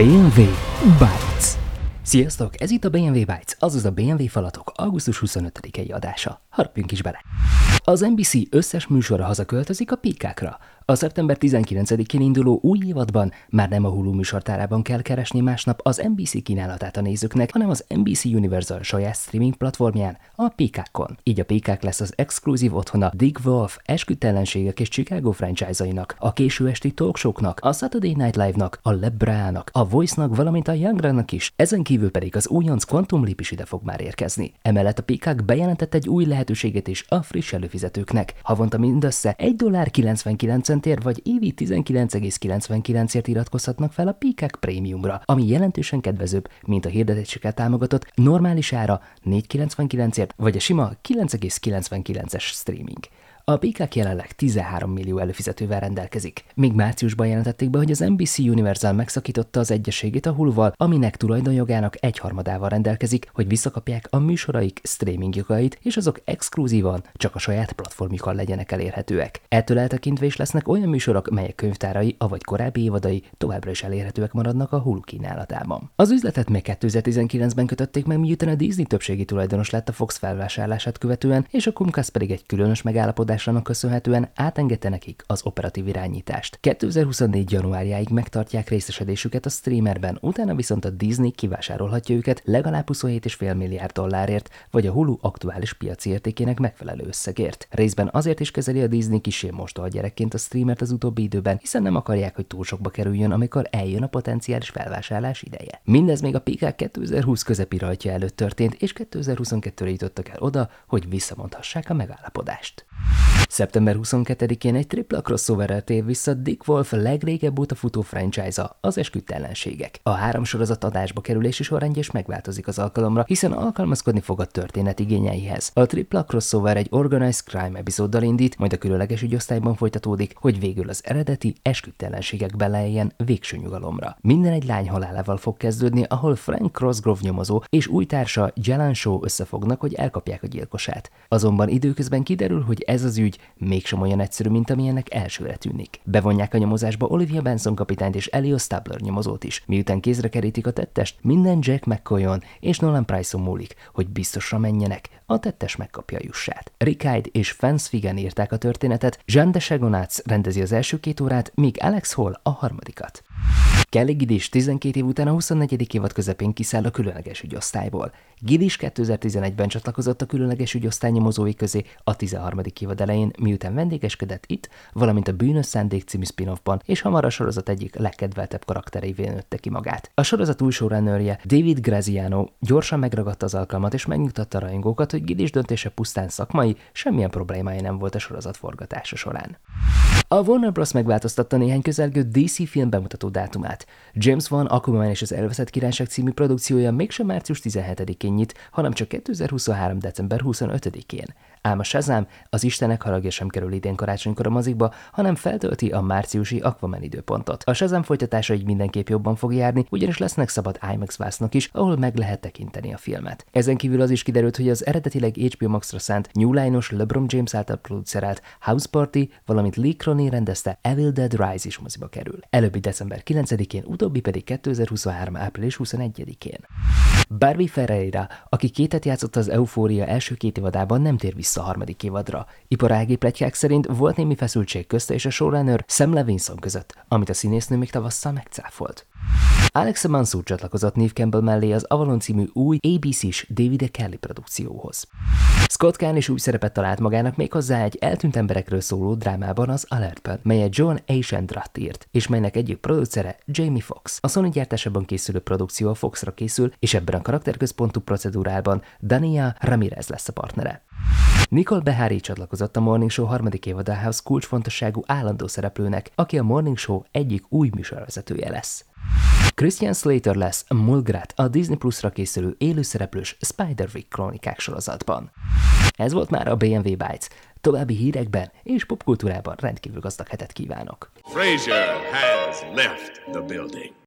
BMW Bytes. Sziasztok, ez itt a BMW Bytes, azaz a BMW falatok augusztus 25-i adása. Harapjunk is bele! Az NBC összes műsora hazaköltözik a pikákra. A szeptember 19-én induló új évadban már nem a Hulu műsortárában kell keresni másnap az NBC kínálatát a nézőknek, hanem az NBC Universal saját streaming platformján, a Peacockon. Így a Peacock lesz az exkluzív otthona Dick Wolf, esküdtelenségek és Chicago franchise-ainak, a késő esti talkshowknak, a Saturday Night Live-nak, a Lebrának, a Voice-nak, valamint a Youngra-nak is. Ezen kívül pedig az újonc Quantum Leap is ide fog már érkezni. Emellett a Peacock bejelentett egy új lehetőséget is a friss előfizetőknek. Havonta mindössze 1 dollár 99 centért vagy évi 19,99ért iratkozhatnak fel a Peacock Premiumra, ami jelentősen kedvezőbb, mint a hirdetéseket támogatott normális ára 4,99ért vagy a sima 9,99-es streaming. A Peacock jelenleg 13 millió előfizetővel rendelkezik. Még márciusban jelentették be, hogy az NBC Universal megszakította az egyességét a Huluval, aminek tulajdonjogának egyharmadával rendelkezik, hogy visszakapják a műsoraik streaming jogait, és azok exkluzívan csak a saját platformjukon legyenek elérhetőek. Ettől eltekintve is lesznek olyan műsorok, melyek könyvtárai, avagy korábbi évadai továbbra is elérhetőek maradnak a Hulu kínálatában. Az üzletet még 2019-ben kötötték meg, miután a Disney többségi tulajdonos lett a Fox felvásárlását követően, és a Comcast pedig egy különös megállapodás megbízásának köszönhetően átengedte nekik az operatív irányítást. 2024. januárjáig megtartják részesedésüket a streamerben, utána viszont a Disney kivásárolhatja őket legalább 27,5 milliárd dollárért, vagy a Hulu aktuális piaci értékének megfelelő összegért. Részben azért is kezeli a Disney kisé mostoha gyerekként a streamert az utóbbi időben, hiszen nem akarják, hogy túl sokba kerüljön, amikor eljön a potenciális felvásárlás ideje. Mindez még a PK 2020 közepi rajtja előtt történt, és 2022-re jutottak el oda, hogy visszamondhassák a megállapodást. Szeptember 22-én egy tripla crossoverrel tér vissza Dick Wolf legrégebb óta futó franchise-a, az esküdtelenségek. A három sorozat adásba kerülési sorrendje is megváltozik az alkalomra, hiszen alkalmazkodni fog a történet igényeihez. A tripla crossover egy organized crime epizóddal indít, majd a különleges ügyosztályban folytatódik, hogy végül az eredeti esküdtelenségek belejjen végső nyugalomra. Minden egy lány halálával fog kezdődni, ahol Frank Crossgrove nyomozó és új társa Jalan Shaw összefognak, hogy elkapják a gyilkosát. Azonban időközben kiderül, hogy ez az ügy mégsem olyan egyszerű, mint amilyennek elsőre tűnik. Bevonják a nyomozásba Olivia Benson kapitányt és Elio Stabler nyomozót is. Miután kézre kerítik a tettest, minden Jack McCoyon és Nolan Price-on múlik, hogy biztosra menjenek, a tettes megkapja a jussát. Rick Hyde és Fans Figan írták a történetet, Jean de Chagonatz rendezi az első két órát, míg Alex Hall a harmadikat. Kelly Gidis 12 év után a 24. évad közepén kiszáll a különleges ügyosztályból. Gidis 2011-ben csatlakozott a különleges ügyosztály nyomozói közé a 13. évad elején, miután vendégeskedett itt, valamint a Bűnös Szándék című spin-offban, és hamar a sorozat egyik legkedveltebb karakterévé nőtte ki magát. A sorozat új showrunnerje David Graziano gyorsan megragadta az alkalmat, és megnyugtatta a rajongókat, hogy Gidis döntése pusztán szakmai, semmilyen problémája nem volt a sorozat forgatása során. A Warner Bros. megváltoztatta néhány közelgő DC film bemutató dátumát. James Wan Aquaman és az Elveszett Királyság című produkciója mégsem március 17-én nyit, hanem csak 2023. december 25-én. Ám a Shazam az Istenek haragja sem kerül idén karácsonykor a mozikba, hanem feltölti a márciusi Aquaman időpontot. A Shazam folytatása így mindenképp jobban fog járni, ugyanis lesznek szabad IMAX vásznak is, ahol meg lehet tekinteni a filmet. Ezen kívül az is kiderült, hogy az eredetileg HBO Max-ra szánt New Line-os LeBron James által producerált House Party, valamint Lee Cronin rendezte Evil Dead Rise is moziba kerül. Előbbi december 9-én, utóbbi pedig 2023. április 21-én. Barbie Ferreira, aki kétet játszott az Eufória első két évadában, nem tér vissza a harmadik évadra. Iparági pletykák szerint volt némi feszültség közte és a showrunner Sam Levinson között, amit a színésznő még tavasszal megcáfolt. Alex Mansour csatlakozott Neve Campbell mellé az Avalon című új ABC-s David Kelly produkcióhoz. Scott Kahn is új szerepet talált magának méghozzá egy eltűnt emberekről szóló drámában az Alertben, melyet John Ashendrat írt, és melynek egyik producere Jamie Fox. A Sony gyártásában készülő produkció a Foxra készül, és ebben a karakterközpontú procedúrában Dania Ramirez lesz a partnere. Nicole Behári csatlakozott a Morning Show harmadik évadához kulcsfontosságú állandó szereplőnek, aki a Morning Show egyik új műsorvezetője lesz. Christian Slater lesz Mulgrat a Disney Plus-ra készülő élőszereplős Spider-Week krónikák sorozatban. Ez volt már a BMW Bytes. További hírekben és popkultúrában rendkívül gazdag hetet kívánok. Frazier has left the building.